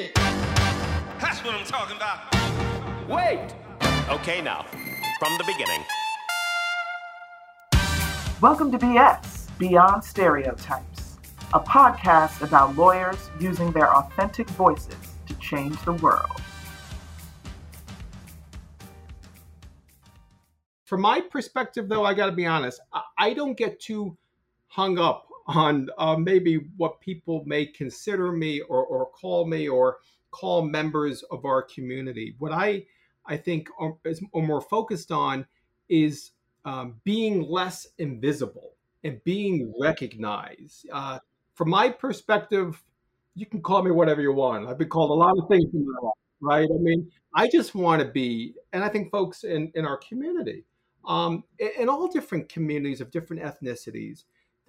shit. That's what I'm talking about. Wait. Okay, now, from the beginning. Welcome to BS, Beyond Stereotypes, a podcast about lawyers using their authentic voices to change the world. From my perspective, though, I got to be honest, I- I don't get too hung up on uh, maybe what people may consider me or, or call me or call members of our community. What I I think are, is are more focused on is um, being less invisible and being recognized. Uh, from my perspective, you can call me whatever you want. I've been called a lot of things in my life, right? I mean, I just want to be, and I think folks in, in our community, um, in, in all different communities of different ethnicities,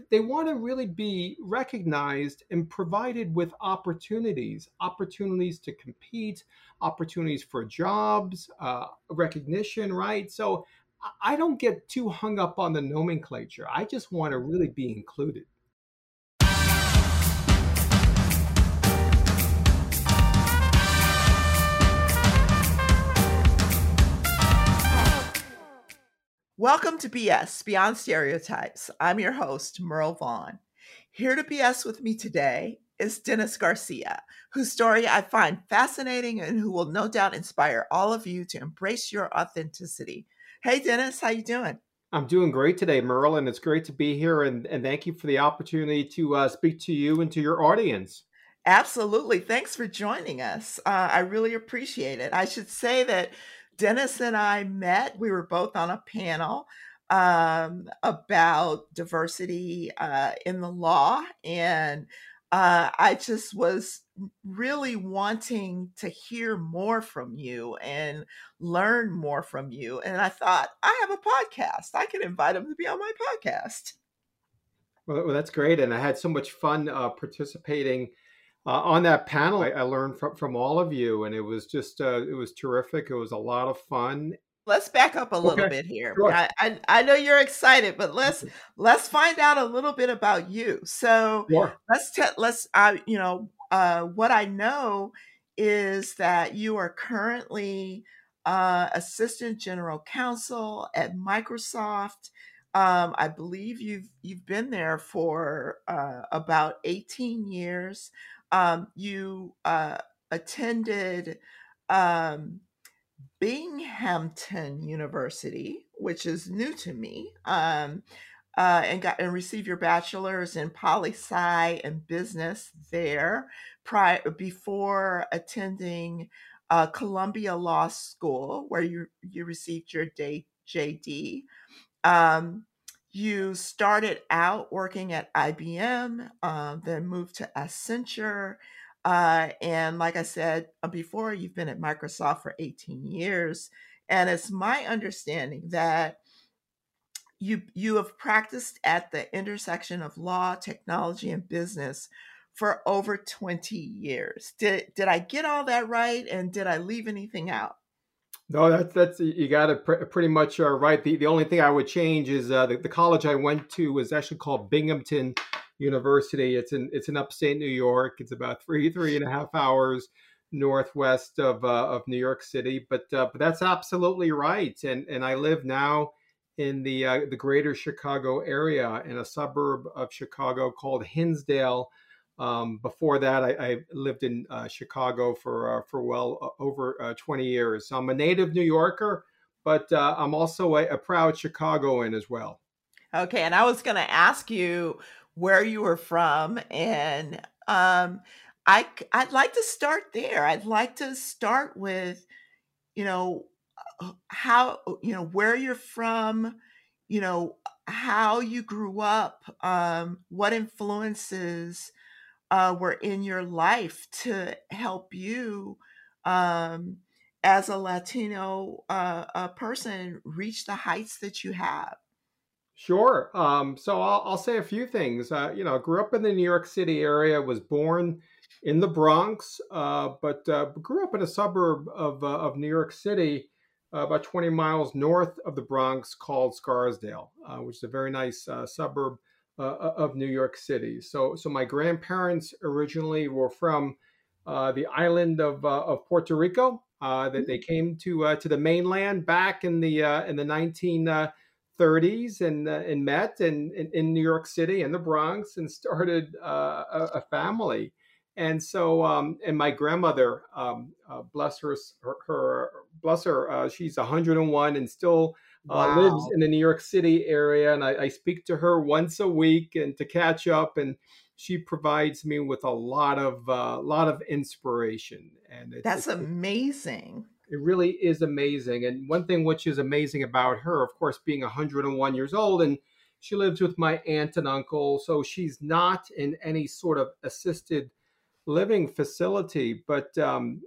they want to really be recognized and provided with opportunities opportunities to compete opportunities for jobs uh, recognition right? So I- don't get too hung up on the nomenclature. I just want to really be included Welcome to BS Beyond Stereotypes. I'm your host, Merle Vaughn. Here to BS with me today is Dennis Garcia, whose story I find fascinating and who will no doubt inspire all of you to embrace your authenticity. Hey Dennis, how you doing? i'm doing great today merle and it's great to be here and, and thank you for the opportunity to uh, speak to you and to your audience Absolutely. Thanks for joining us. Uh, I really appreciate it. I should say that Dennis and I met, we were both on a panel um, about diversity uh, in the law. And uh, I just was really wanting to hear more from you and learn more from you. And I thought, I have a podcast. I can invite him to be on my podcast. Well, that's great, and I had so much fun uh, participating uh, on that panel. I, I learned from from all of you, and it was just uh, it was terrific. It was a lot of fun. let's back up a little Okay, bit here. sure. I, I I know you're excited, but let's let's find out a little bit about you. So Sure. let's te- let's uh, you know uh, what I know is that you are currently uh, assistant general counsel at Microsoft. Um, I believe you've you've been there for uh, about 18 years. Um, you uh, attended um, Binghamton University, which is new to me, um, uh, and got and received your bachelor's in poli sci and business there prior before attending uh, Columbia Law School, where you you received your day, JD. Um, you started out working at IBM, um, then moved to Accenture, uh, and like I said uh, before, you've been at Microsoft for 18 years. And it's my understanding that you you have practiced at the intersection of law, technology, and business for over 20 years. Did did I get all that right? And did I leave anything out? No, that's that's you got it pr- pretty much uh, right. The the only thing I would change is uh, the, the college I went to was actually called Binghamton University. It's in it's in upstate New York. It's about three three and a half hours northwest of uh, of New York City. But uh, but that's absolutely right. And and I live now in the uh, the greater Chicago area in a suburb of Chicago called Hinsdale. Um, before that, I, I lived in uh, Chicago for uh, for well over uh, 20 years. I'm a native New Yorker, but uh, I'm also a, a proud Chicagoan as well. Okay, and I was going to ask you where you were from, and um, I I'd like to start there. I'd like to start with, you know, how you know where you're from, you know, how you grew up, um, what influences uh, were in your life to help you um, as a Latino uh, uh, person reach the heights that you have. Sure. Um, so I'll, I'll say a few things. Uh, you know, grew up in the New York City area, was born in the Bronx, uh, but uh, grew up in a suburb of, uh, of New York City, uh, about 20 miles north of the Bronx, called Scarsdale, uh, which is a very nice suburb uh, of New York City. So, so my grandparents originally were from uh, the island of, uh, of Puerto Rico. Uh, that they came to uh, to the mainland back in the uh, in the 1930s and and met in, in, in New York City and the Bronx and started a, a, family. And so, um, and my grandmother, um, bless her, her, her, bless her, she's 101 and still wow. lives in the New York City area. And I, I speak to her once a week and to catch up and she provides me with a lot of a uh, lot of inspiration and it's, that's it's, amazing it really is amazing and one thing which is amazing about her of course being 101 years old and she lives with my aunt and uncle so she's not in any sort of assisted living facility but um,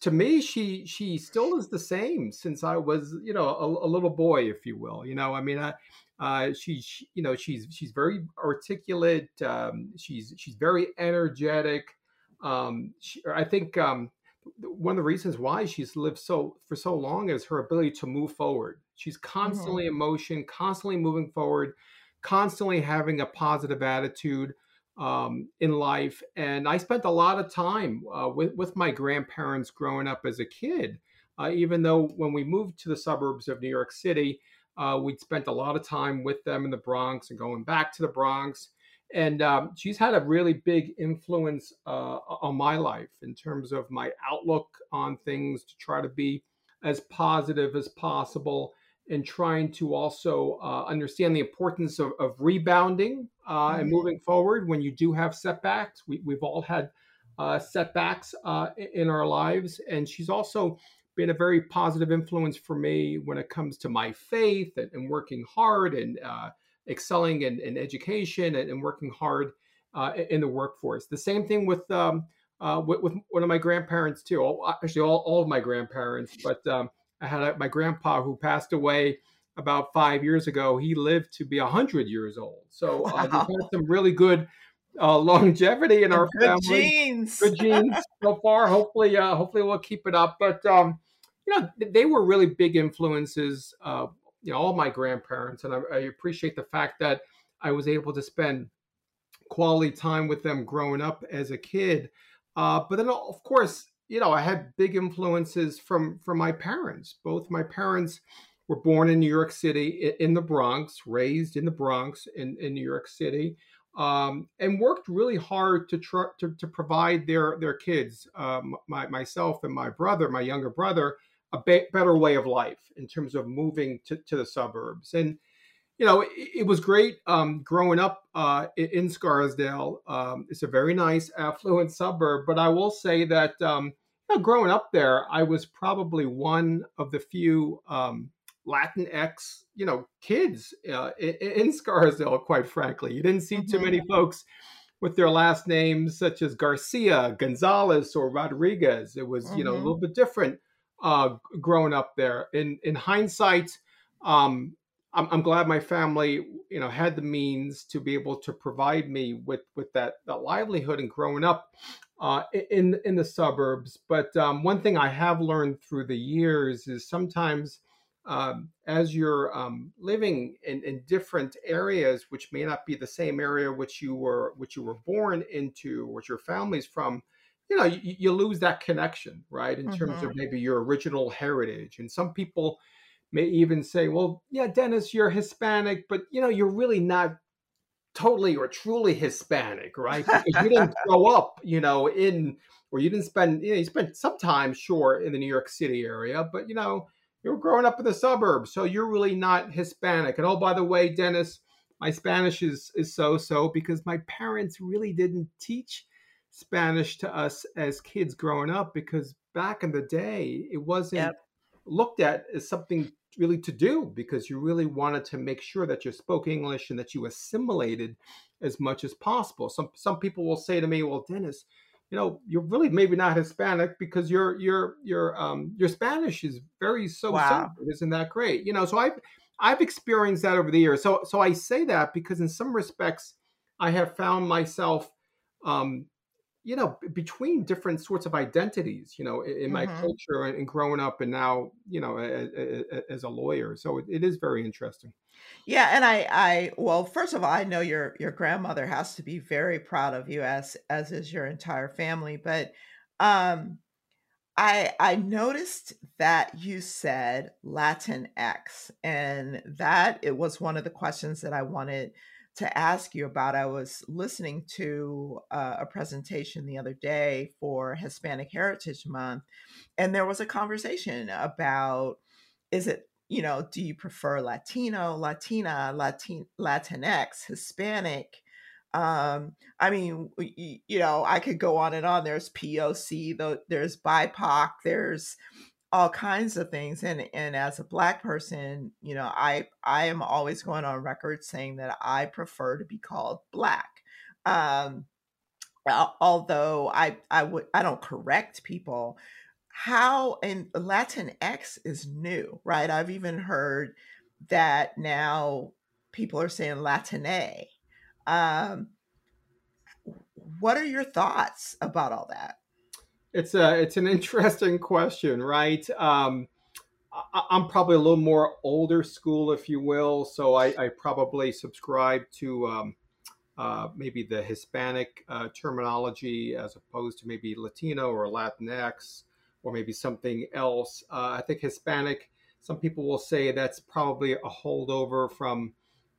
to me she she still is the same since i was you know a, a little boy if you will you know i mean i uh, she's she, you know she's she's very articulate. Um, she's she's very energetic. Um, she, I think um, one of the reasons why she's lived so for so long is her ability to move forward. She's constantly mm-hmm. in motion, constantly moving forward, constantly having a positive attitude um, in life. And I spent a lot of time uh, with with my grandparents growing up as a kid. Uh, even though when we moved to the suburbs of New York City, uh, we'd spent a lot of time with them in the Bronx and going back to the Bronx. And um, she's had a really big influence uh, on my life in terms of my outlook on things to try to be as positive as possible and trying to also uh, understand the importance of, of rebounding uh, mm-hmm. and moving forward when you do have setbacks. We, have all had uh, setbacks uh, in our lives. And she's also been a very positive influence for me when it comes to my faith and, and working hard and uh, excelling in, in education and, and, working hard uh, in the workforce. The same thing with, um, uh, with, with one of my grandparents too. All, actually, all, all of my grandparents, but um, I had a, my grandpa who passed away about five years ago. He lived to be hundred years old. So wow. uh, we've had some really good uh, longevity in our good family. Genes. Good genes so far. Hopefully, uh, hopefully we'll keep it up. But um, you know, they were really big influences. Uh, you know, all my grandparents, and I, I, appreciate the fact that I was able to spend quality time with them growing up as a kid. Uh, but then, of course, you know, I had big influences from from my parents. Both my parents were born in New York City, in the Bronx, raised in the Bronx in, in New York City. Um, and worked really hard to, try, to, to provide their their kids, um, my, myself and my brother, my younger brother, a be- better way of life in terms of moving to, to the suburbs. And, you know, it, it was great um, growing up uh, in Scarsdale. Um, it's a very nice, affluent suburb. But I will say that, um, you know, growing up there, I was probably one of the few um, Latinx, you know, kids uh, in, in, Scarsdale, quite frankly. You didn't see too many mm-hmm. folks with their last names such as Garcia, Gonzalez, or Rodriguez. It was, mm-hmm. you know, a mm-hmm. little bit different uh, growing up there. In in hindsight, um, I'm, I'm, glad my family, you know, had the means to be able to provide me with with that, that livelihood and growing up uh, in in the suburbs. But um, one thing I have learned through the years is sometimes. Um, as you're um, living in, in, different areas, which may not be the same area which you were which you were born into, which your family's from, you know, you, you lose that connection, right? In mm-hmm. terms of mm-hmm. maybe your original heritage. And some people may even say, well, yeah, Dennis, you're Hispanic, but, you know, you're really not totally or truly Hispanic, right? Because you didn't grow up, you know, in, or you didn't spend, you know, you spent some time, sure, in the New York City area, but, you know, you were growing up in the suburbs, so you're really not Hispanic. And oh, by the way, Dennis, my Spanish is is so so because my parents really didn't teach Spanish to us as kids growing up because back in the day, it wasn't yep. looked at as something really to do because you really wanted to make sure that you spoke English and that you assimilated as much as possible. Some some people will say to me, "Well, Dennis, you know, you're really maybe not Hispanic because your your your um your Spanish is very so wow. so isn't that great?" You know, so I've I've experienced that over the years. So so I say that because in some respects I have found myself um, you know between different sorts of identities you know in, my mm-hmm. culture and, growing up and now you know as a lawyer so it, it is very interesting yeah and i i well first of all i know your your grandmother has to be very proud of you as as is your entire family but Um, I I noticed that you said latin x and that it was one of the questions that I wanted to ask you about. I was listening to uh, a presentation the other day for Hispanic Heritage Month, and there was a conversation about is it you know do you prefer Latino, Latina, Latin, Latinx, Hispanic? Um, I mean, you know, I could go on and on. There's POC, there's BIPOC, there's all kinds of things. And and as a black person, you know, I I am always going on record saying that I prefer to be called black. Um, although I I would I don't correct people. How and Latinx is new, right? I've even heard that now people are saying Latine um, what are your thoughts about all that? It's a it's an interesting question, right? Um, I, am probably a little more older school, if you will, so I, I probably subscribe to um, uh, maybe the Hispanic uh, terminology as opposed to maybe Latino or Latinx or maybe something else. Uh, I think Hispanic. Some people will say that's probably a holdover from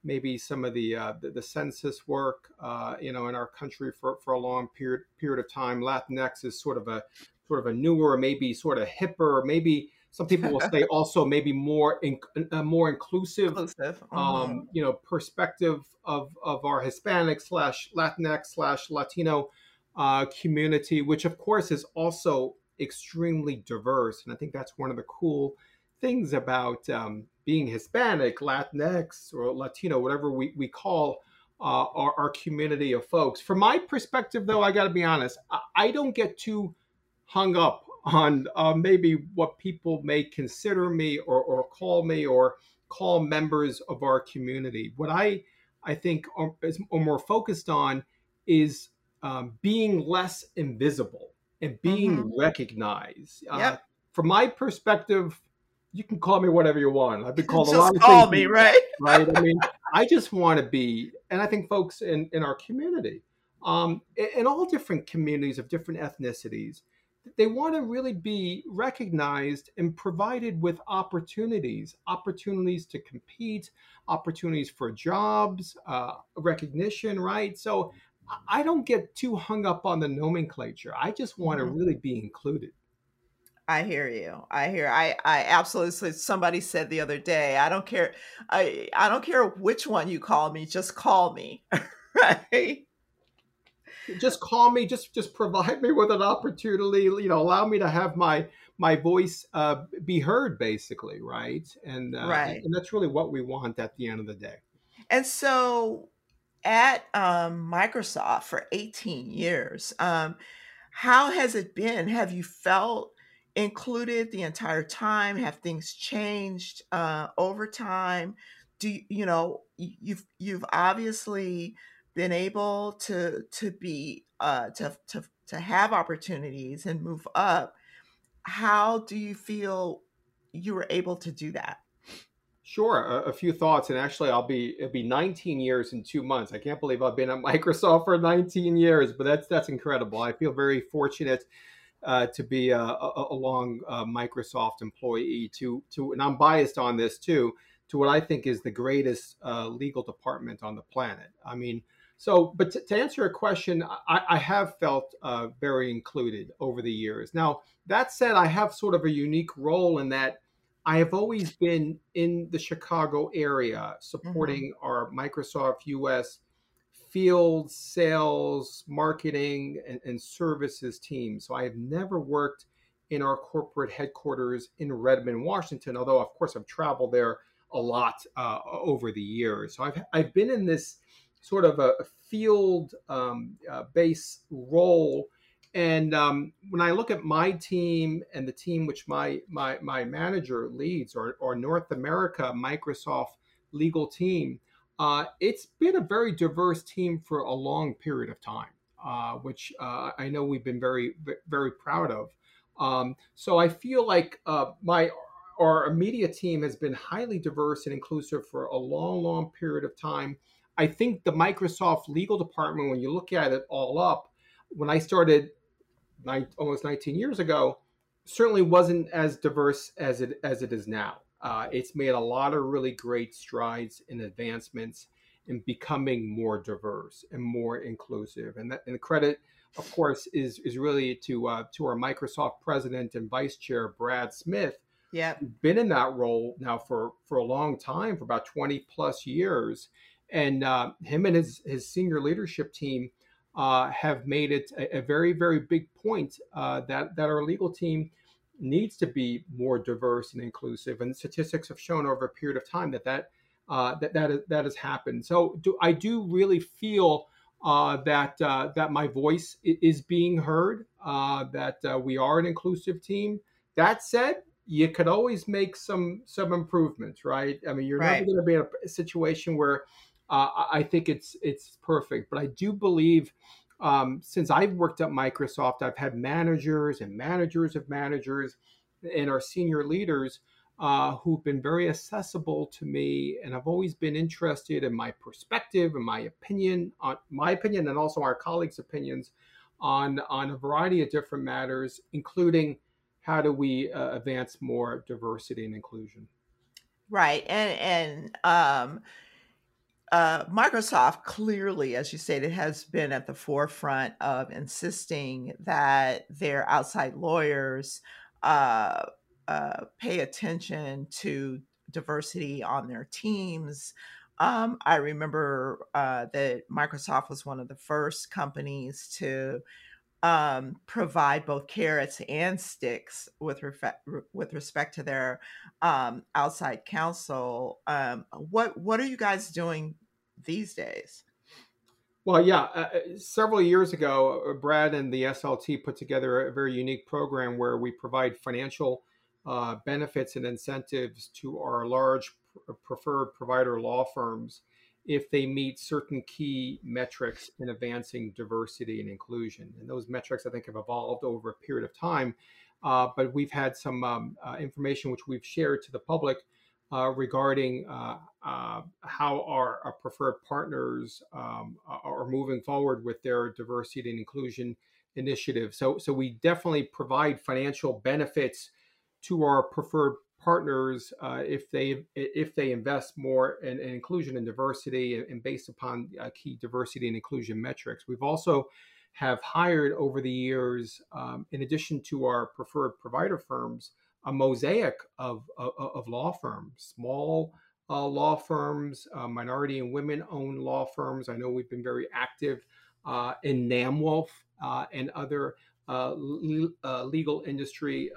maybe some of the uh, the, the, census work, uh, you know, in our country for, for a long period period of time. Latinx is sort of a sort of a newer, maybe sort of hipper, maybe some people will say also maybe more in, a more inclusive, inclusive. Mm-hmm. Um, you know, perspective of of our Hispanic slash Latinx slash Latino uh, community, which of course is also extremely diverse, and I think that's one of the cool things about um, being Hispanic, Latinx, or Latino, whatever we, we call uh, our, our, community of folks. From my perspective, though, I got to be honest, I, I, don't get too hung up on uh, maybe what people may consider me or, or call me or call members of our community. What I I think are, is are more focused on is um, being less invisible and being mm-hmm. recognized. Uh, from my perspective, you can call me whatever you want. I've been called just a lot of call things. me, right? right. I mean, I just want to be, and I think folks in, in our community, um, in, all different communities of different ethnicities, they want to really be recognized and provided with opportunities, opportunities to compete, opportunities for jobs, uh, recognition, right? So I don't get too hung up on the nomenclature. I just want mm-hmm. to really be included. I hear you. I hear. I I absolutely. Somebody said the other day. I don't care. I I don't care which one you call me. Just call me. right. Just call me. Just just provide me with an opportunity. You know, allow me to have my my voice uh, be heard. Basically, right. And uh, right. And that's really what we want at the end of the day. And so, at um, Microsoft for 18 years, um, how has it been? Have you felt included the entire time? Have things changed uh, over time? Do you, you know you've you've obviously been able to to be uh, to to to have opportunities and move up. How do you feel you were able to do that? Sure, a, a, few thoughts, and actually, I'll be it'll be 19 years in two months. I can't believe I've been at Microsoft for 19 years, but that's that's incredible. I feel very fortunate uh, to be a, a, a long uh, Microsoft employee. To to and I'm biased on this too. To what I think is the greatest uh, legal department on the planet. I mean, so but to, to answer your question, I, I have felt uh, very included over the years. Now that said, I have sort of a unique role in that. I have always been in the Chicago area supporting mm-hmm. our Microsoft US field sales, marketing, and, and services team. So I have never worked in our corporate headquarters in Redmond, Washington, although, of course, I've traveled there a lot uh, over the years. So I've, I've been in this sort of a, field um, uh, base role. And um, when I look at my team and the team which my my, my manager leads, or, or North America Microsoft legal team, uh, it's been a very diverse team for a long period of time, uh, which uh, I know we've been very, very proud of. Um, so I feel like uh, my our media team has been highly diverse and inclusive for a long, long period of time. I think the Microsoft legal department, when you look at it all up, when I started nine, almost 19 years ago, certainly wasn't as diverse as it as it is now. Uh, it's made a lot of really great strides and advancements in becoming more diverse and more inclusive. And that and the credit, of course, is is really to uh, to our Microsoft president and vice chair Brad Smith. Yeah, been in that role now for for a long time, for about 20 plus years, and uh, him and his his senior leadership team. Uh, have made it a, a, very, very big point uh, that that our legal team needs to be more diverse and inclusive. And statistics have shown over a period of time that that uh, that that, is, that has happened. So do, I do really feel uh, that uh, that my voice is being heard. Uh, that uh, we are an inclusive team. That said, you could always make some some improvements, right? I mean, you're right. never going to be in a situation where uh, I think it's it's perfect, but I do believe um, since I've worked at Microsoft, I've had managers and managers of managers and our senior leaders uh, who've been very accessible to me, and I've always been interested in my perspective and my opinion on my opinion, and also our colleagues' opinions on on a variety of different matters, including how do we uh, advance more diversity and inclusion. Right, and and um, uh, Microsoft clearly, as you stated, has been at the forefront of insisting that their outside lawyers uh, uh, pay attention to diversity on their teams. Um, I remember uh, that Microsoft was one of the first companies to um, provide both carrots and sticks with, with respect to their um, outside counsel. Um, what what are you guys doing these days? Well, yeah, uh, uh several years ago, uh, Brad and the SLT put together a very unique program where we provide financial uh, benefits and incentives to our large preferred provider law firms if they meet certain key metrics in advancing diversity and inclusion. And those metrics, I think, have evolved over a period of time. Uh, but we've had some um, uh, information which we've shared to the public uh, regarding uh, uh, how our, our, preferred partners um, are moving forward with their diversity and inclusion initiative. So, so we definitely provide financial benefits to our preferred partners uh, if they if they invest more in, in inclusion and diversity and, based upon uh, key diversity and inclusion metrics. We've also have hired over the years, um, in addition to our preferred provider firms, a mosaic of, of, of law firms, small uh, law firms, uh, minority and women owned law firms. I know we've been very active uh, in NAMWOLF uh, and other uh, uh, legal industry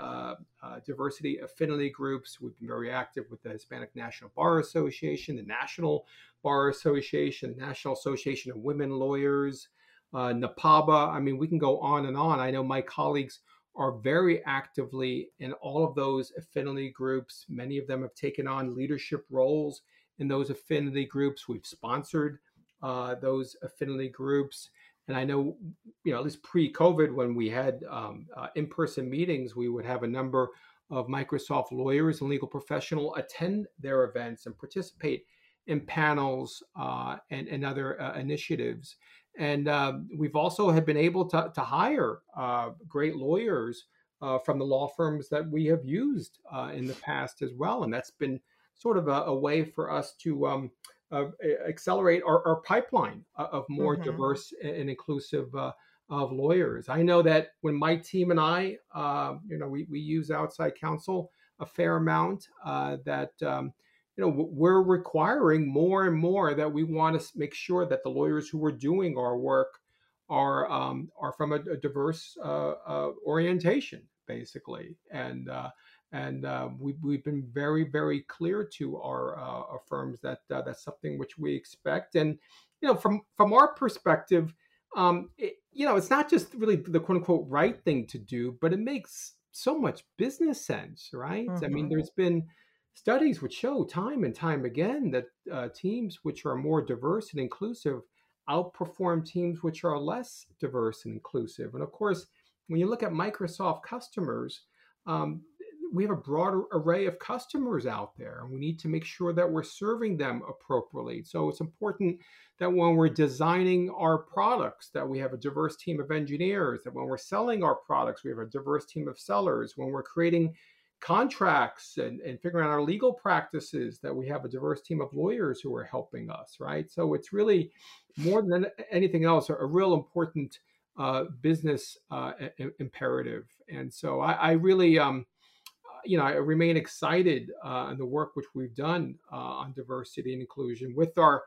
diversity affinity groups. We've been very active with the Hispanic National Bar Association, the National Bar Association, the National Association of Women Lawyers, NAPABA. I mean, we can go on and on. I know my colleagues are very actively in all of those affinity groups. Many of them have taken on leadership roles in those affinity groups. We've sponsored uh, those affinity groups. And I know, you know, at least pre COVID, when we had um, uh, in person meetings, we would have a number of Microsoft lawyers and legal professionals attend their events and participate in panels uh, and, and other uh, initiatives. And um, we've also have been able to, to hire uh, great lawyers uh, from the law firms that we have used uh, in the past as well. And that's been sort of a, a way for us to um, uh, accelerate our, our, pipeline of more mm-hmm. diverse and inclusive uh, of lawyers. I know that when my team and I, uh, you know, we, we use outside counsel a fair amount, that um, you know we're requiring more and more that we want to make sure that the lawyers who are doing our work are um, are from a, a diverse uh, uh, orientation basically and uh, and uh, we, we've been very very clear to our, uh, our firms that uh, that's something which we expect and you know from from our perspective um, it, you know it's not just really the quote unquote right thing to do but it makes so much business sense right mm-hmm. i mean mm-hmm. there's been Studies would show time and time again that uh, teams which are more diverse and inclusive outperform teams which are less diverse and inclusive. And of course, when you look at Microsoft customers, um, we have a broad array of customers out there, and we need to make sure that we're serving them appropriately. So it's important that when we're designing our products, that we have a diverse team of engineers. That when we're selling our products, we have a diverse team of sellers. When we're creating contracts and, and figuring out our legal practices that we have a diverse team of lawyers who are helping us right? So it's really more than anything else a, real important uh, business uh, imperative. And so i, I really um, you know i remain excited uh, on the work which we've done uh, on diversity and inclusion with our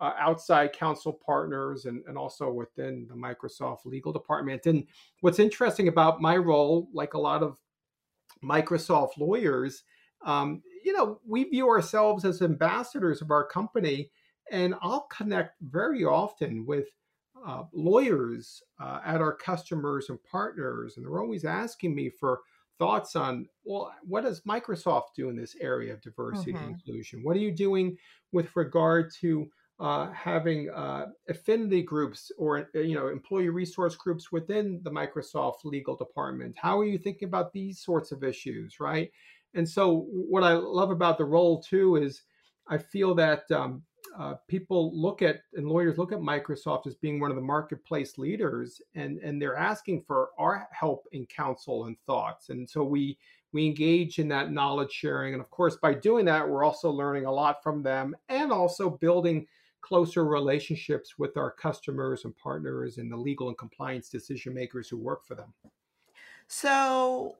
uh, outside counsel partners and, and also within the microsoft legal department. And what's interesting about my role like a lot of Microsoft lawyers, um, you know, we view ourselves as ambassadors of our company, and I'll connect very often with uh, lawyers uh, at our customers and partners, and they're always asking me for thoughts on well what does microsoft do in this area of diversity mm-hmm. and inclusion what are you doing with regard to uh, having uh, affinity groups or uh, you know employee resource groups within the Microsoft legal department. How are you thinking about these sorts of issues, right? And so, what I love about the role too is I feel that um, uh, people look at and lawyers look at Microsoft as being one of the marketplace leaders, and and they're asking for our help in counsel and thoughts. And so we we engage in that knowledge sharing, and of course, by doing that, we're also learning a lot from them, and also building closer relationships with our customers and partners and the legal and compliance decision makers who work for them. So,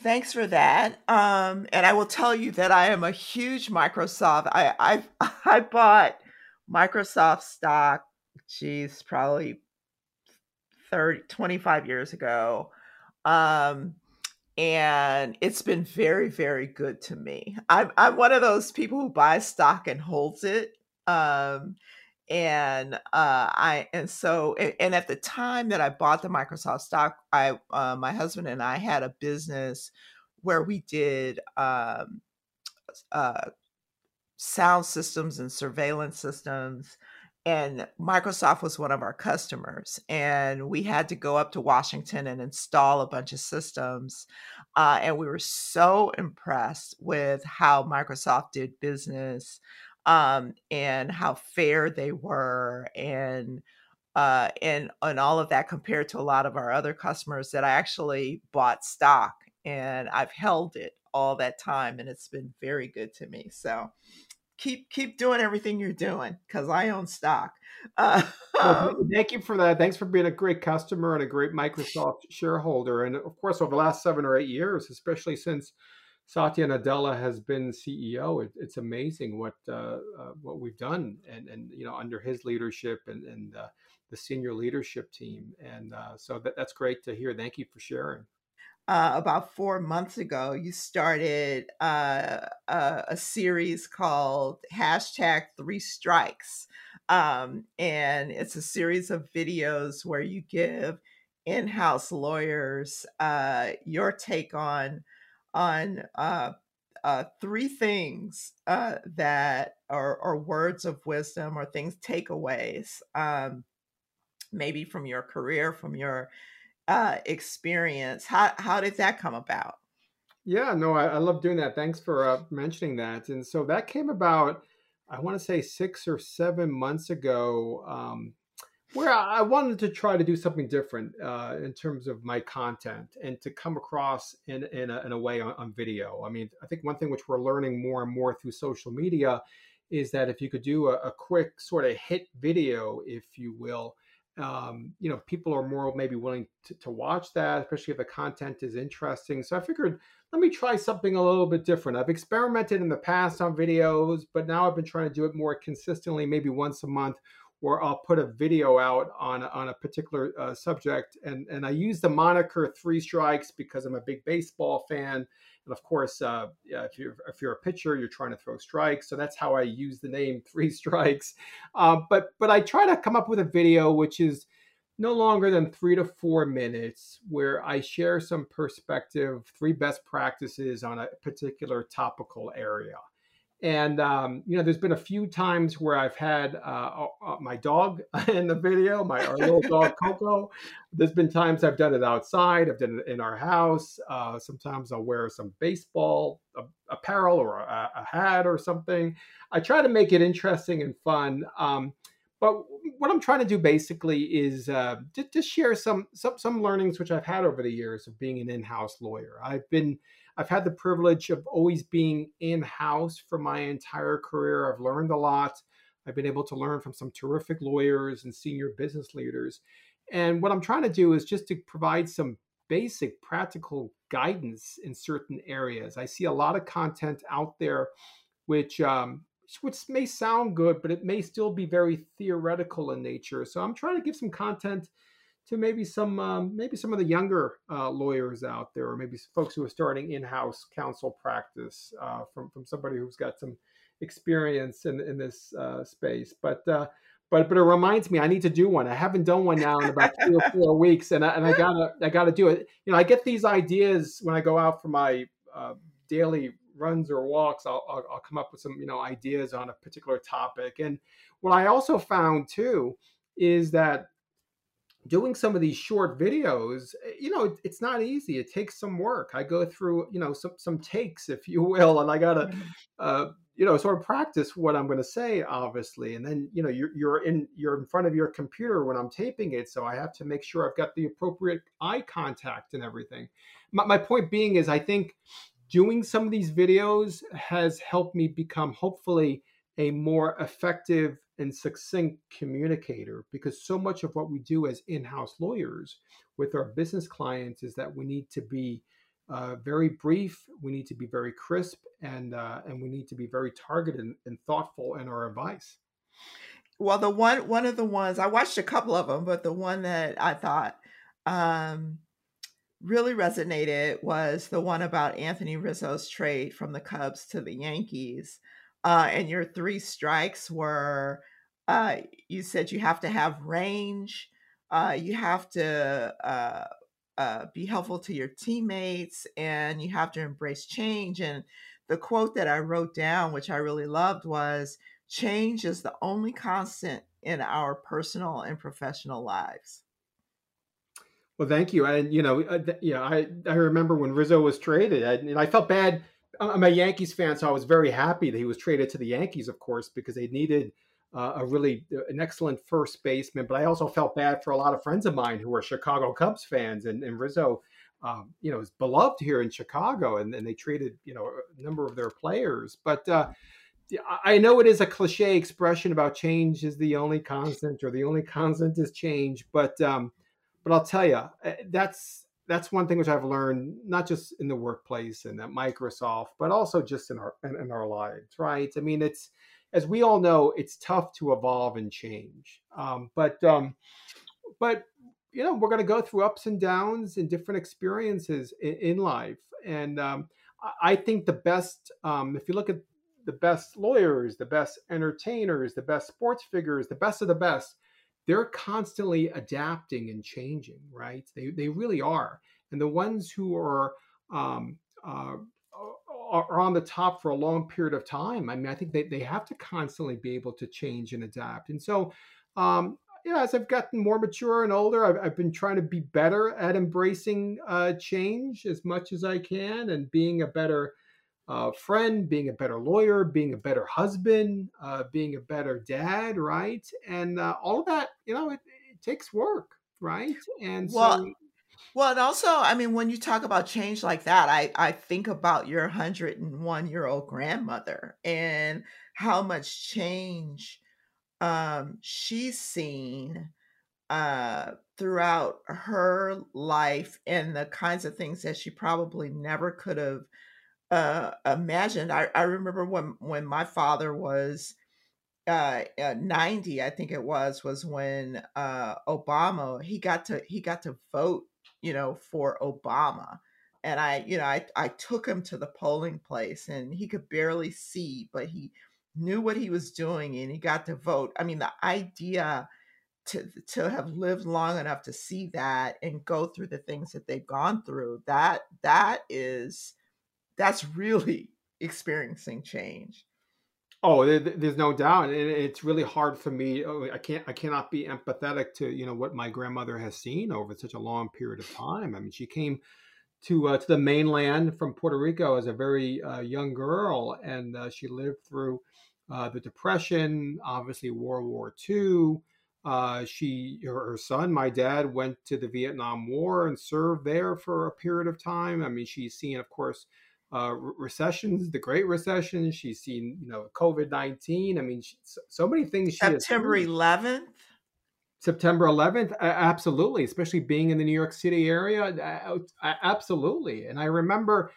thanks for that. Um, and I will tell you that I am a huge Microsoft. I I I bought Microsoft stock. Geez, probably 30, 25 years ago. Um, and it's been very, very good to me. I'm I'm one of those people who buys stock and holds it um, and uh, I and so and, and, at the time that I bought the Microsoft stock, I uh, my husband and I had a business where we did um, uh, sound systems and surveillance systems. And Microsoft was one of our customers, and we had to go up to Washington and install a bunch of systems. Uh, and we were so impressed with how Microsoft did business um, and how fair they were and uh, and and all of that compared to a lot of our other customers that I actually bought stock and I've held it all that time and it's been very good to me. So keep keep doing everything you're doing because I own stock. Uh, well, thank you for that. Thanks for being a great customer and a great Microsoft shareholder. And of course, over the last seven or eight years, especially since Satya Nadella has been CEO. It, it's amazing what uh, uh, what we've done, and and you know under his leadership and and uh, the senior leadership team, and uh, so that, that's great to hear. Thank you for sharing. Uh, about four months ago, you started uh, a series called hashtag Three Strikes, um, and it's a series of videos where you give in-house lawyers your take on on uh, uh, three things uh, that are, are, words of wisdom or things takeaways, um, maybe from your career, from your uh, experience. How how did that come about? Yeah, no, I, I love doing that. Thanks for uh, mentioning that. And so that came about, I want to say six or seven months ago. Um, where I wanted to try to do something different uh, in terms of my content and to come across in, in, a, in a way on, on, video. I mean, I think one thing which we're learning more and more through social media is that if you could do a, a quick sort of hit video, if you will, um, you know, people are more maybe willing to, to watch that, especially if the content is interesting. So I figured, let me try something a little bit different. I've experimented in the past on videos, but now I've been trying to do it more consistently, maybe once a month or I'll put a video out on on a particular uh, subject, and and I use the moniker Three Strikes because I'm a big baseball fan, and of course, uh, yeah, if you're if you're a pitcher, you're trying to throw strikes, so that's how I use the name Three Strikes. Uh, but but I try to come up with a video which is no longer than three to four minutes, where I share some perspective, three best practices on a particular topical area And um, you know, there's been a few times where I've had uh, uh, my dog in the video, my our little dog Coco. There's been times I've done it outside. I've done it in our house. Uh, sometimes I'll wear some baseball apparel or a, a, hat or something. I try to make it interesting and fun. Um, but what I'm trying to do basically is uh, to, to, share some, some some learnings which I've had over the years of being an in-house lawyer. I've been I've had the privilege of always being in-house for my entire career. I've learned a lot. I've been able to learn from some terrific lawyers and senior business leaders. And what I'm trying to do is just to provide some basic practical guidance in certain areas. I see a lot of content out there which um, which may sound good, but it may still be very theoretical in nature. So I'm trying to give some content to maybe some um, maybe some of the younger uh, lawyers out there, or maybe folks who are starting in-house counsel practice uh, from from somebody who's got some experience in in this uh, space. But uh, but but it reminds me I need to do one. I haven't done one now in about three or four weeks, and I, and I gotta I gotta do it. You know, I get these ideas when I go out for my uh, daily runs or walks, I'll, I'll, I'll come up with some you know ideas on a particular topic. And what I also found too is that doing some of these short videos eh, you know it, it's not easy it takes some work i go through you know some some takes if you will and i gotta mm-hmm. uh, you know sort of practice what i'm going to say obviously and then you know you're, you're in you're in front of your computer when i'm taping it so i have to make sure i've got the appropriate eye contact and everything my, my point being is i think doing some of these videos has helped me become hopefully a more effective and succinct communicator because so much of what we do as in-house lawyers with our business clients is that we need to be uh, very brief we need to be very crisp and uh, and we need to be very targeted and, and, thoughtful in our advice well the one one of the ones i watched a couple of them but the one that i thought um, really resonated was the one about Anthony Rizzo's trade from the Cubs to the Yankees. Uh, and your three strikes were uh, you said you have to have range, uh, you have to uh, uh, be helpful to your teammates, and you have to embrace change. And the quote that I wrote down, which I really loved, was change is the only constant in our personal and professional lives. Well, thank you. And you know, uh, yeah, I I remember when Rizzo was traded, and I felt bad. I'm a Yankees fan, so I was very happy that he was traded to the Yankees, of course, because they needed uh, a really uh, an excellent first baseman. But I also felt bad for a lot of friends of mine who are Chicago Cubs fans, and, and Rizzo, um, you know, is beloved here in Chicago, and, and they traded you know a number of their players. But uh, I know it is a cliche expression about change is the only constant, or the only constant is change, but um, but I'll tell you, eh, that's that's one thing which I've learned, not just in the workplace and at Microsoft, but also just in our in, in our lives, right? I mean, it's as we all know, it's tough to evolve and change. Um, but um, but you know, we're going to go through ups and downs and different experiences in, in life, and um, I think the best, um, if you look at the best lawyers, the best entertainers, the best sports figures, the best of the best they're constantly adapting and changing, right? They, they really are. And the ones who are, um, uh, are on the top for a long period of time, I mean, I think they, they have to constantly be able to change and adapt. And so, um, yeah, as I've gotten more mature and older, I've, I've been trying to be better at embracing uh, change as much as I can and being a better uh, friend, being a better lawyer, being a better husband, uh, being a better dad, right? And uh, all of that, you know, it, it takes work, right? And well, so. Well, and also, I mean, when you talk about change like that, I, I think about your 101 year old grandmother and how much change um, she's seen uh, throughout her life and the kinds of things that she probably never could have uh, imagined. I, I remember when when my father was uh, uh, 90, I think it was, was when uh, Obama he got to he got to vote, you know, for Obama. And I, you know, I, I took him to the polling place and he could barely see, but he knew what he was doing and he got to vote. I mean, the idea to to have lived long enough to see that and go through the things that they've gone through, that that is that's really experiencing change. Oh, there's no doubt, and it's really hard for me. oh, I can't, I cannot be empathetic to you know what my grandmother has seen over such a long period of time. I mean, she came to uh, to the mainland from Puerto Rico as a very uh, young girl, and uh, she lived through uh, the Depression, obviously World War II. Uh, she, her, her son, my dad, went to the Vietnam War and served there for a period of time. I mean, she's seen, of course, uh, recessions, the Great Recession. She's seen, you know, COVID nineteen. I mean, she, so, many things. September eleventh. September 11th, absolutely, especially being in the New York City area, absolutely. And I remember,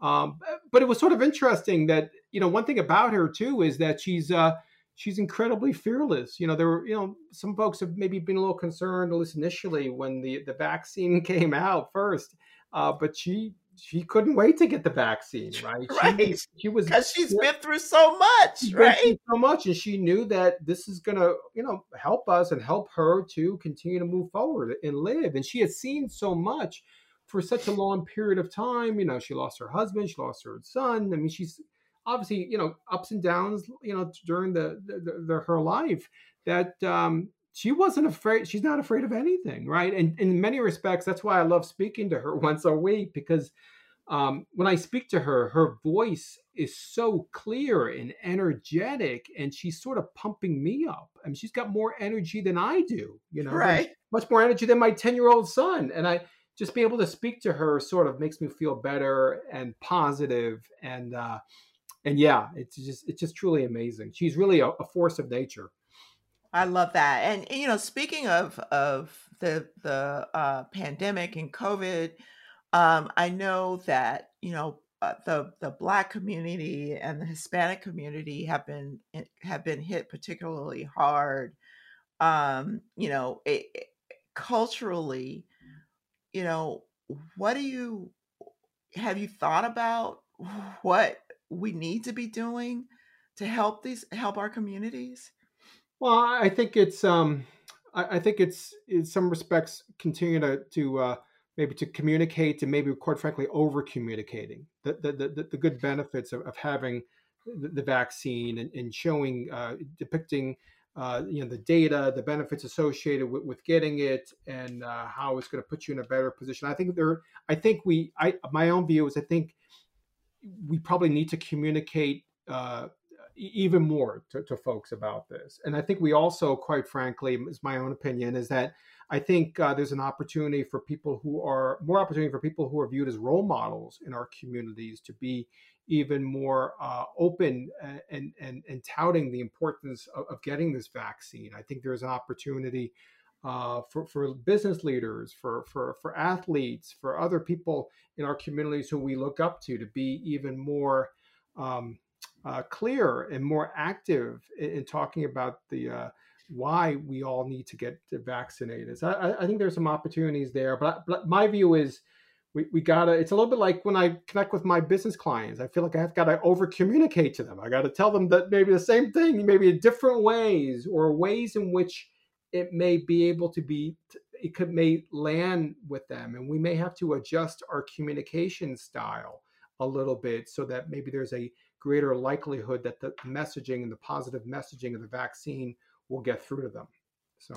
um, but it was sort of interesting that you know one thing about her too is that she's uh, she's incredibly fearless. You know, there were you know some folks have maybe been a little concerned, at least initially, when the the vaccine came out first, uh, but she she couldn't wait to get the vaccine, right? Right. She, she was because she's been through so much, right? So much, and she knew that this is gonna, you know, help us and help her to continue to move forward and live. And she had seen so much for such a long period of time. You know, she lost her husband, she lost her son. I mean, she's obviously, you know, ups and downs, you know, during the, the, the her life that um, she wasn't afraid she's not afraid of anything right? And in many respects that's why i love speaking to her once a week because um, when i speak to her her voice is so clear and energetic and she's sort of pumping me up. I mean, she's got more energy than i do you know right. much more energy than my 10 year old son and i just be able to speak to her sort of makes me feel better and positive and uh and yeah it's just it's just truly amazing. She's really a, a force of nature I love that. And you know, speaking of of the the uh, pandemic and COVID, um, I know that you know uh, the the Black community and the Hispanic community have been eh, have been hit particularly hard. Um, you know, it, it, culturally, you know, what do you have you thought about what we need to be doing to help these help our communities? Well, I think it's um, I, I think it's in some respects continue to to uh, maybe to communicate and maybe quite frankly over communicating the, the the, the good benefits of, of having the, the vaccine and, and showing uh, depicting uh, you know the data, the benefits associated with, with getting it, and uh, how it's going to put you in a better position. I think there. I think we. I my own view is I think we probably need to communicate uh, even more to, to, folks about this. And I think we also, quite frankly, is my own opinion, is that I think uh, there's an opportunity for people who are more opportunity for people who are viewed as role models in our communities to be even more uh, open and, and, and touting the importance of, of, getting this vaccine. I think there's an opportunity uh, for, for business leaders, for, for, for athletes, for other people in our communities who we look up to to be even more um, uh, clear and more active in, in talking about the uh, why we all need to get vaccinated. So I, I, think there's some opportunities there, but, but my view is we, we gotta. It's a little bit like when I connect with my business clients. I feel like I've got to over communicate to them. I got to tell them that maybe the same thing, maybe in different ways or ways in which it may be able to be it could may land with them and we may have to adjust our communication style a little bit so that maybe there's a greater likelihood that the messaging and the positive messaging of the vaccine will get through to them. So,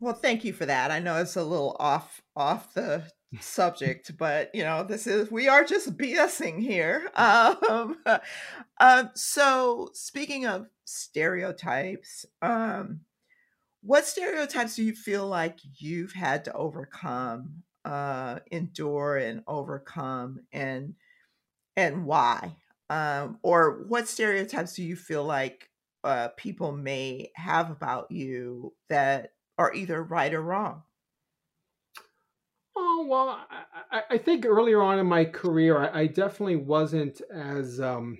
well, thank you for that. I know it's a little off off the subject, but you know, this is we are just BSing here. Um, uh, so, speaking of stereotypes, um, what stereotypes do you feel like you've had to overcome, uh, endure, and overcome, and and why? Um, or what stereotypes do you feel like uh, people may have about you that are either right or wrong? Oh well, I, I think earlier on in my career, I, I definitely wasn't as um,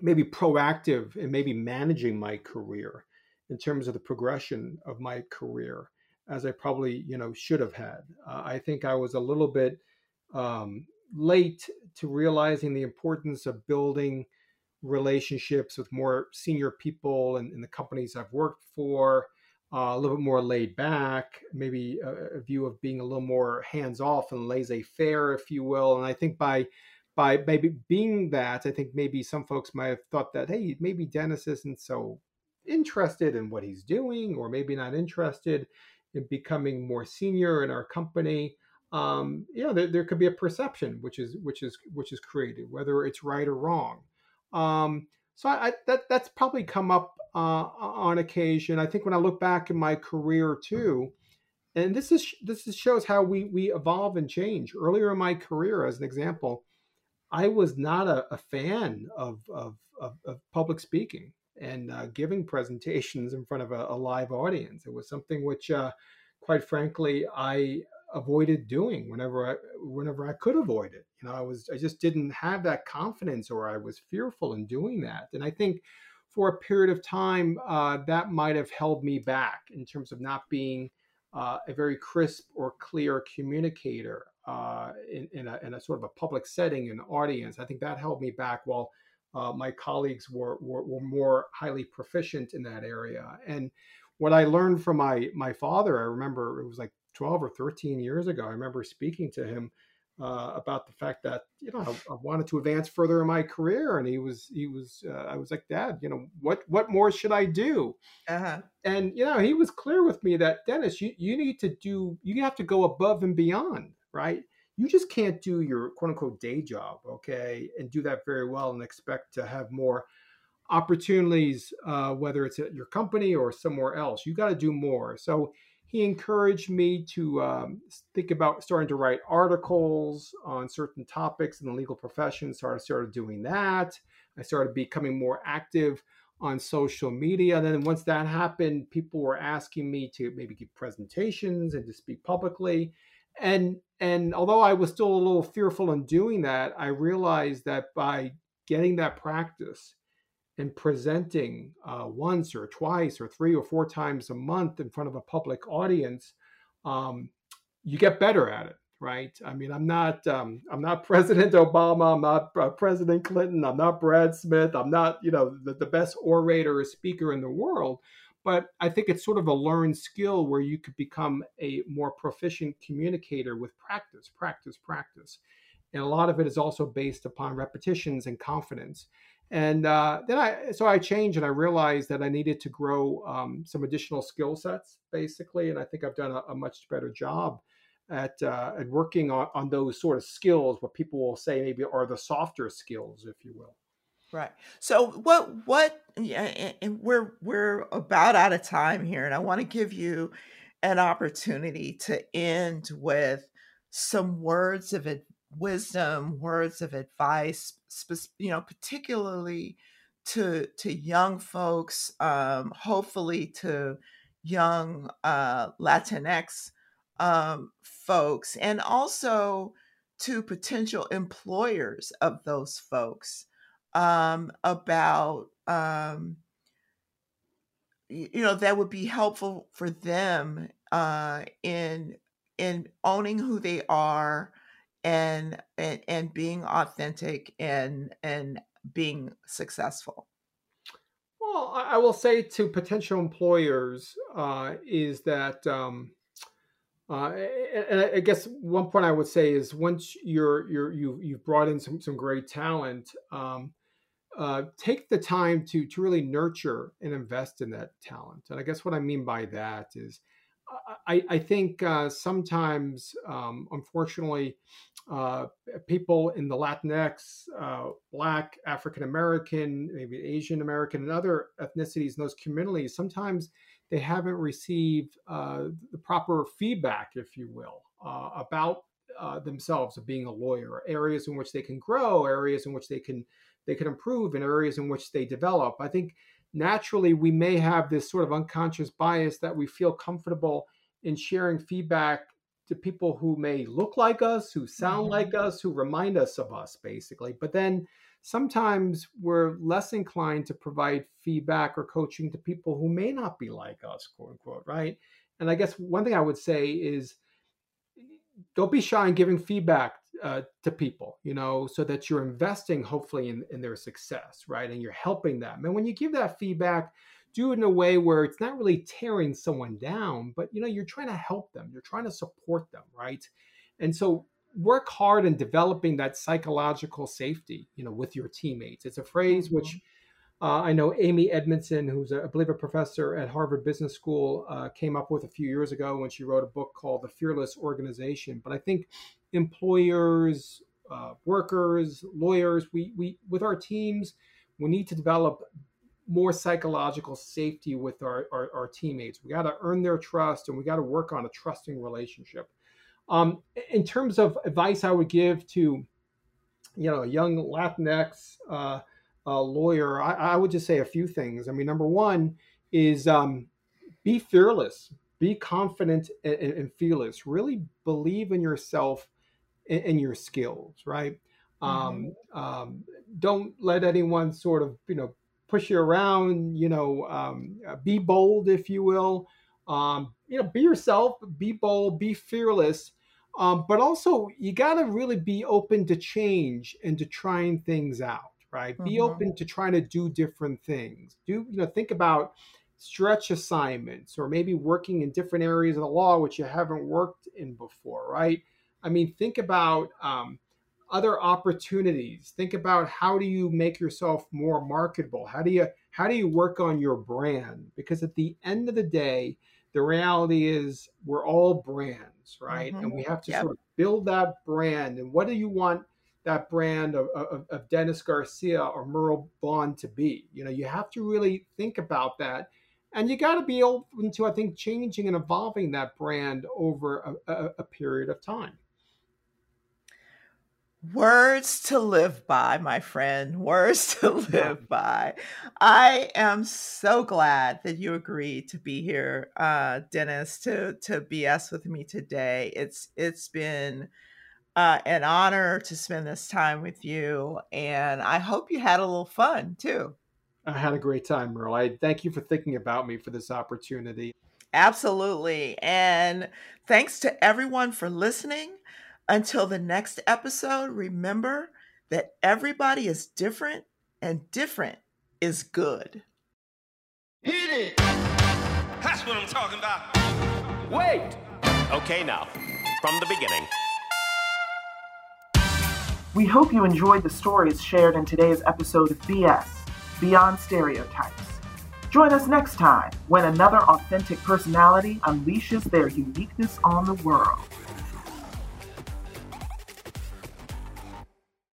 maybe proactive in maybe managing my career in terms of the progression of my career as I probably you know should have had. Uh, I think I was a little bit um, late to realizing the importance of building relationships with more senior people and in, in, the companies I've worked for, uh, a little bit more laid back, maybe a, a view of being a little more hands off and laissez faire, if you will. And I think by by maybe being that, I think maybe some folks might have thought that, hey, maybe Dennis isn't so interested in what he's doing, or maybe not interested in becoming more senior in our company. Um, know, there, there could be a perception which is which is which is created, whether it's right or wrong. Um, so I, I, that that's probably come up uh, on occasion. I think when I look back in my career too, and this is this is shows how we we evolve and change. Earlier in my career, as an example, I was not a, a fan of, of, of, of, public speaking and uh, giving presentations in front of a, a, live audience. It was something which, uh, quite frankly, I avoided doing whenever I whenever I could avoid it. You know, I was I just didn't have that confidence, or I was fearful in doing that. And I think for a period of time, uh, that might have held me back in terms of not being uh, a very crisp or clear communicator uh, in, in a, in, a, sort of a public setting and audience. I think that held me back while uh, my colleagues were, were, were, more highly proficient in that area. And what I learned from my, my father, I remember it was like 12 or 13 years ago, I remember speaking to him uh, about the fact that you know I, I, wanted to advance further in my career, and he was he was uh, I was like, Dad, you know what what more should I do? Uh-huh. And you know he was clear with me that Dennis, you you need to do you have to go above and beyond right? You just can't do your quote unquote day job, okay, and do that very well and expect to have more opportunities, uh, whether it's at your company or somewhere else. You got to do more. So he encouraged me to um, think about starting to write articles on certain topics in the legal profession. So I started doing that. I started becoming more active on social media. And then once that happened, people were asking me to maybe give presentations and to speak publicly and and although I was still a little fearful in doing that, I realized that by getting that practice and presenting uh, once or twice or three or four times a month in front of a public audience, um, you get better at it, right? I mean, I'm not um, I'm not President Obama, I'm not uh, President Clinton, I'm not Brad Smith, I'm not you know the, the best orator or speaker in the world, but I think it's sort of a learned skill where you could become a more proficient communicator with practice, practice, practice. And a lot of it is also based upon repetitions and confidence. And uh, then I, so I changed and I realized that I needed to grow um, some additional skill sets, basically. And I think I've done a, a much better job at, uh, at working on, on those sort of skills, what people will say maybe are the softer skills, if you will. Right. So what what yeah, and we're we're about out of time here and I want to give you an opportunity to end with some words of wisdom, words of advice, you know, particularly to to young folks, um, hopefully to young uh, Latinx um, folks, and also to potential employers of those folks um, about um, you know that would be helpful for them uh, in in owning who they are and and, and being authentic and and being successful well i will say to potential employers uh, is that um, uh, and I guess one point I would say is once you're you're you you've brought in some some great talent, um, uh, take the time to to really nurture and invest in that talent. And I guess what I mean by that is, I, I think uh, sometimes, um, unfortunately, uh, people in the Latinx, uh, Black, African American, maybe Asian American, and other ethnicities in those communities, sometimes they haven't received uh, the proper feedback, if you will, uh, about themselves of being a lawyer, areas in which they can grow, areas in which they can they can improve and areas in which they develop. I think naturally we may have this sort of unconscious bias that we feel comfortable in sharing feedback to people who may look like us, who sound mm-hmm. like us, who remind us of us, basically. But then sometimes we're less inclined to provide feedback or coaching to people who may not be like us, quote unquote, right? And I guess one thing I would say is don't be shy in giving feedback uh, to people, you know, so that you're investing hopefully in, in their success, right? And you're helping them. And when you give that feedback, do it in a way where it's not really tearing someone down, but you know, you're trying to help them, you're trying to support them, right? And so work hard in developing that psychological safety, you know, with your teammates. It's a phrase mm-hmm. Uh, I know Amy Edmondson, who's a, I believe a professor at Harvard Business School, uh, came up with a few years ago when she wrote a book called The Fearless Organization. But I think employers, uh, workers, lawyers, we, we with our teams, we need to develop more psychological safety with our, our, our teammates. We got to earn their trust and we got to work on a trusting relationship. Um, in terms of advice I would give to, you know, young Latinx uh, uh, lawyer, I, I, would just say a few things. I mean, number one is um, be fearless, be confident and, and, fearless. Really believe in yourself and, and your skills, right? Um, mm-hmm. Um, don't let anyone sort of, you know, push you around. You know, um, uh, be bold, if you will. Um, you know, be yourself, be bold, be fearless. Um, but also, you got to really be open to change and to trying things out right? Mm-hmm. Be open to trying to do different things. Do you know? Think about stretch assignments or maybe working in different areas of the law which you haven't worked in before, right? I mean, think about um, other opportunities. Think about how do you make yourself more marketable? How do you how do you work on your brand? Because at the end of the day, the reality is we're all brands, right? Mm-hmm. And we have to yep. sort of build that brand. And what do you want that brand of, of, of, Dennis Garcia or Merle Vaughn to be. You know, you have to really think about that. And you got to be open to, I think, changing and evolving that brand over a, a, a period of time. Words to live by, my friend. Words to live by. I am so glad that you agreed to be here, uh, Dennis, to to BS with me today. It's it's been uh, an honor to spend this time with you. And I hope you had a little fun too. I had a great time, Merle. I thank you for thinking about me for this opportunity. Absolutely. And thanks to everyone for listening. Until the next episode, remember that everybody is different and different is good. Hit it! That's what I'm talking about. Wait! Okay, now, from the beginning. We hope you enjoyed the stories shared in today's episode of BS Beyond Stereotypes. Join us next time when another authentic personality unleashes their uniqueness on the world.